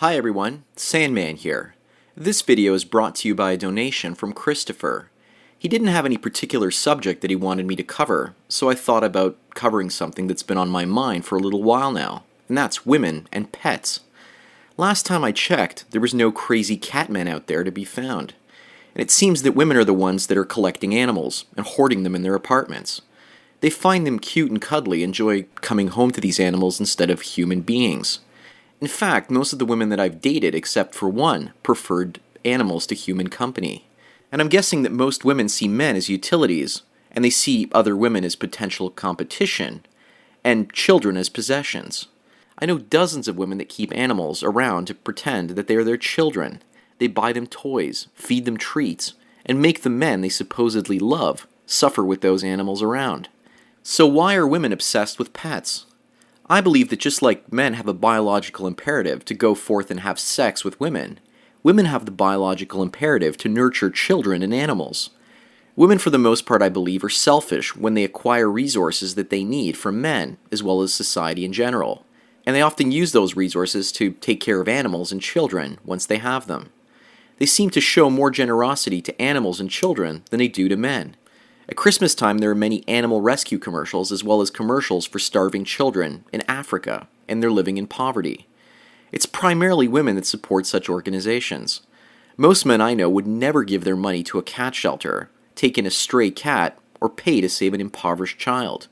Hi everyone, Sandman here. This video is brought to you by a donation from Christopher. He didn't have any particular subject that he wanted me to cover, so I thought about covering something that's been on my mind for a little while now, and that's women and pets. Last time I checked, there was no crazy catman out there to be found. And it seems that women are the ones that are collecting animals and hoarding them in their apartments. They find them cute and cuddly, enjoy coming home to these animals instead of human beings. In fact, most of the women that I've dated, except for one, preferred animals to human company. And I'm guessing that most women see men as utilities, and they see other women as potential competition, and children as possessions. I know dozens of women that keep animals around to pretend that they are their children. They buy them toys, feed them treats, and make the men they supposedly love suffer with those animals around. So, why are women obsessed with pets? I believe that just like men have a biological imperative to go forth and have sex with women, women have the biological imperative to nurture children and animals. Women, for the most part, I believe, are selfish when they acquire resources that they need from men, as well as society in general. And they often use those resources to take care of animals and children once they have them. They seem to show more generosity to animals and children than they do to men. At Christmas time, there are many animal rescue commercials as well as commercials for starving children in Africa, and they're living in poverty. It's primarily women that support such organizations. Most men I know would never give their money to a cat shelter, take in a stray cat, or pay to save an impoverished child.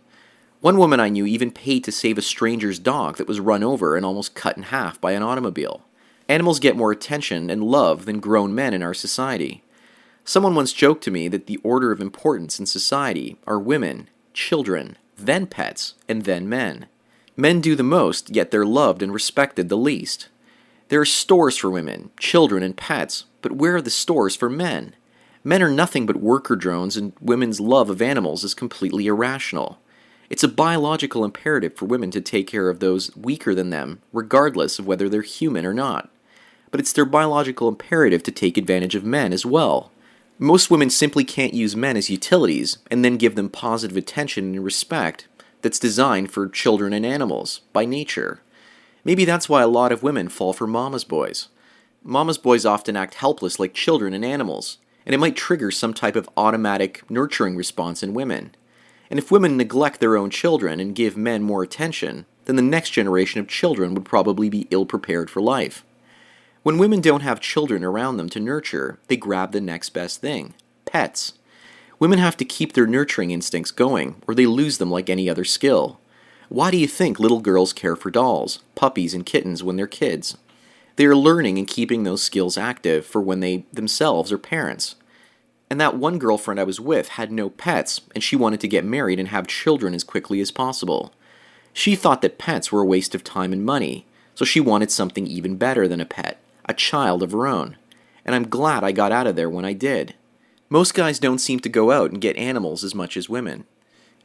One woman I knew even paid to save a stranger's dog that was run over and almost cut in half by an automobile. Animals get more attention and love than grown men in our society. Someone once joked to me that the order of importance in society are women, children, then pets, and then men. Men do the most, yet they're loved and respected the least. There are stores for women, children, and pets, but where are the stores for men? Men are nothing but worker drones, and women's love of animals is completely irrational. It's a biological imperative for women to take care of those weaker than them, regardless of whether they're human or not. But it's their biological imperative to take advantage of men as well. Most women simply can't use men as utilities and then give them positive attention and respect that's designed for children and animals by nature. Maybe that's why a lot of women fall for mama's boys. Mama's boys often act helpless like children and animals, and it might trigger some type of automatic nurturing response in women. And if women neglect their own children and give men more attention, then the next generation of children would probably be ill prepared for life. When women don't have children around them to nurture, they grab the next best thing pets. Women have to keep their nurturing instincts going, or they lose them like any other skill. Why do you think little girls care for dolls, puppies, and kittens when they're kids? They are learning and keeping those skills active for when they themselves are parents. And that one girlfriend I was with had no pets, and she wanted to get married and have children as quickly as possible. She thought that pets were a waste of time and money, so she wanted something even better than a pet a child of her own, and I'm glad I got out of there when I did. Most guys don't seem to go out and get animals as much as women.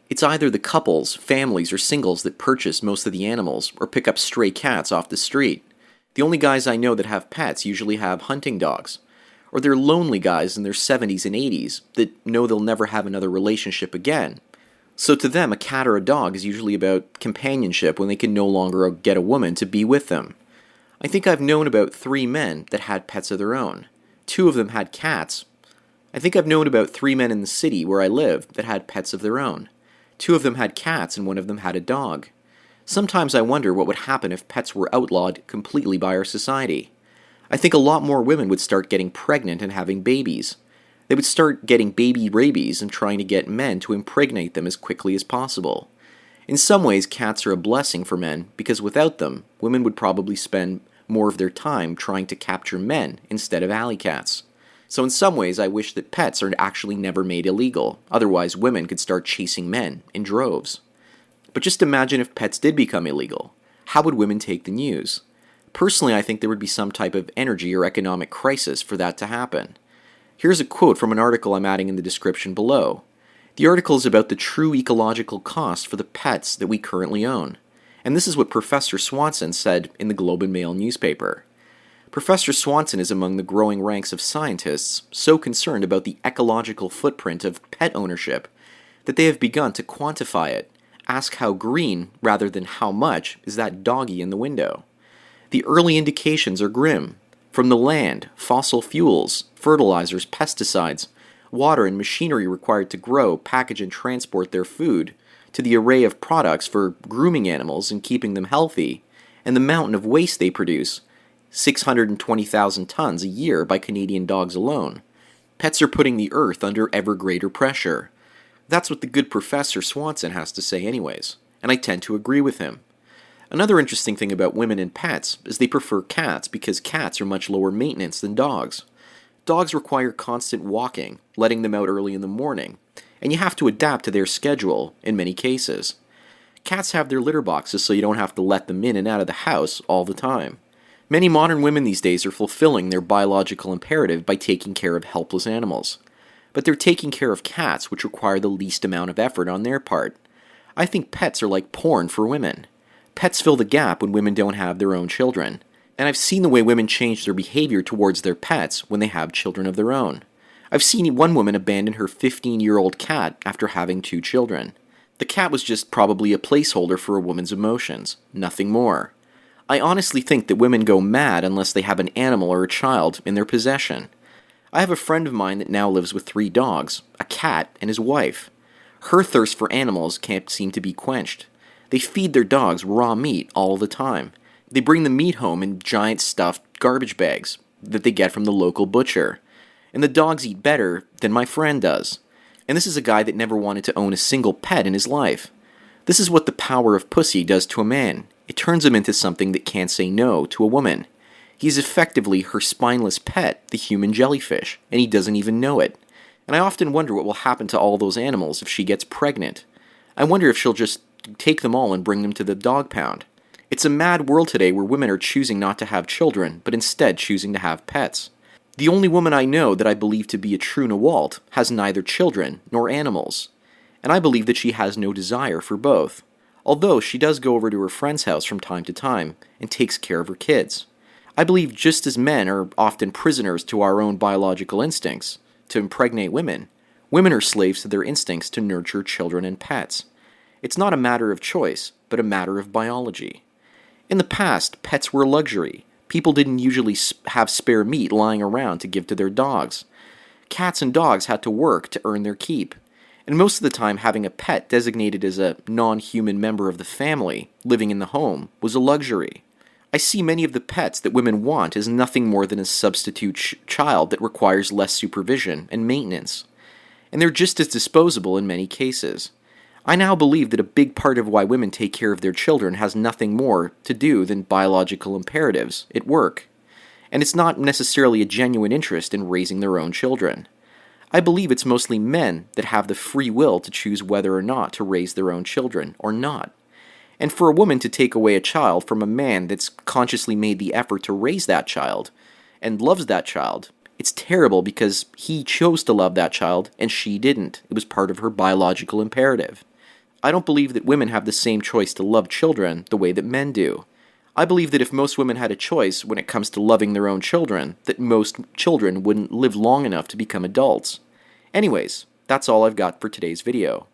It's either the couples, families, or singles that purchase most of the animals or pick up stray cats off the street. The only guys I know that have pets usually have hunting dogs. Or they're lonely guys in their 70s and 80s that know they'll never have another relationship again. So to them, a cat or a dog is usually about companionship when they can no longer get a woman to be with them. I think I've known about three men that had pets of their own. Two of them had cats. I think I've known about three men in the city where I live that had pets of their own. Two of them had cats and one of them had a dog. Sometimes I wonder what would happen if pets were outlawed completely by our society. I think a lot more women would start getting pregnant and having babies. They would start getting baby rabies and trying to get men to impregnate them as quickly as possible. In some ways, cats are a blessing for men because without them, women would probably spend more of their time trying to capture men instead of alley cats. So, in some ways, I wish that pets are actually never made illegal, otherwise, women could start chasing men in droves. But just imagine if pets did become illegal. How would women take the news? Personally, I think there would be some type of energy or economic crisis for that to happen. Here's a quote from an article I'm adding in the description below. The article is about the true ecological cost for the pets that we currently own. And this is what Professor Swanson said in the Globe and Mail newspaper. Professor Swanson is among the growing ranks of scientists so concerned about the ecological footprint of pet ownership that they have begun to quantify it. Ask how green, rather than how much, is that doggy in the window. The early indications are grim. From the land, fossil fuels, fertilizers, pesticides, water, and machinery required to grow, package, and transport their food, to the array of products for grooming animals and keeping them healthy, and the mountain of waste they produce 620,000 tons a year by Canadian dogs alone. Pets are putting the earth under ever greater pressure. That's what the good Professor Swanson has to say, anyways, and I tend to agree with him. Another interesting thing about women and pets is they prefer cats because cats are much lower maintenance than dogs. Dogs require constant walking, letting them out early in the morning, and you have to adapt to their schedule in many cases. Cats have their litter boxes so you don't have to let them in and out of the house all the time. Many modern women these days are fulfilling their biological imperative by taking care of helpless animals. But they're taking care of cats, which require the least amount of effort on their part. I think pets are like porn for women. Pets fill the gap when women don't have their own children. And I've seen the way women change their behavior towards their pets when they have children of their own. I've seen one woman abandon her 15 year old cat after having two children. The cat was just probably a placeholder for a woman's emotions, nothing more. I honestly think that women go mad unless they have an animal or a child in their possession. I have a friend of mine that now lives with three dogs, a cat, and his wife. Her thirst for animals can't seem to be quenched. They feed their dogs raw meat all the time. They bring the meat home in giant stuffed garbage bags that they get from the local butcher. And the dogs eat better than my friend does. And this is a guy that never wanted to own a single pet in his life. This is what the power of pussy does to a man. It turns him into something that can't say no to a woman. He's effectively her spineless pet, the human jellyfish, and he doesn't even know it. And I often wonder what will happen to all those animals if she gets pregnant. I wonder if she'll just take them all and bring them to the dog pound. It's a mad world today where women are choosing not to have children, but instead choosing to have pets. The only woman I know that I believe to be a true Nawalt has neither children nor animals, and I believe that she has no desire for both, although she does go over to her friend's house from time to time and takes care of her kids. I believe just as men are often prisoners to our own biological instincts to impregnate women, women are slaves to their instincts to nurture children and pets. It's not a matter of choice, but a matter of biology. In the past, pets were a luxury. People didn't usually have spare meat lying around to give to their dogs. Cats and dogs had to work to earn their keep. And most of the time, having a pet designated as a non human member of the family living in the home was a luxury. I see many of the pets that women want as nothing more than a substitute ch- child that requires less supervision and maintenance. And they're just as disposable in many cases. I now believe that a big part of why women take care of their children has nothing more to do than biological imperatives at work, and it's not necessarily a genuine interest in raising their own children. I believe it's mostly men that have the free will to choose whether or not to raise their own children or not. And for a woman to take away a child from a man that's consciously made the effort to raise that child and loves that child, it's terrible because he chose to love that child and she didn't. It was part of her biological imperative. I don't believe that women have the same choice to love children the way that men do. I believe that if most women had a choice when it comes to loving their own children, that most children wouldn't live long enough to become adults. Anyways, that's all I've got for today's video.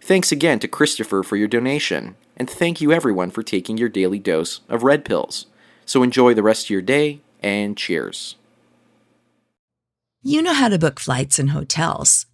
Thanks again to Christopher for your donation, and thank you everyone for taking your daily dose of red pills. So enjoy the rest of your day, and cheers. You know how to book flights and hotels.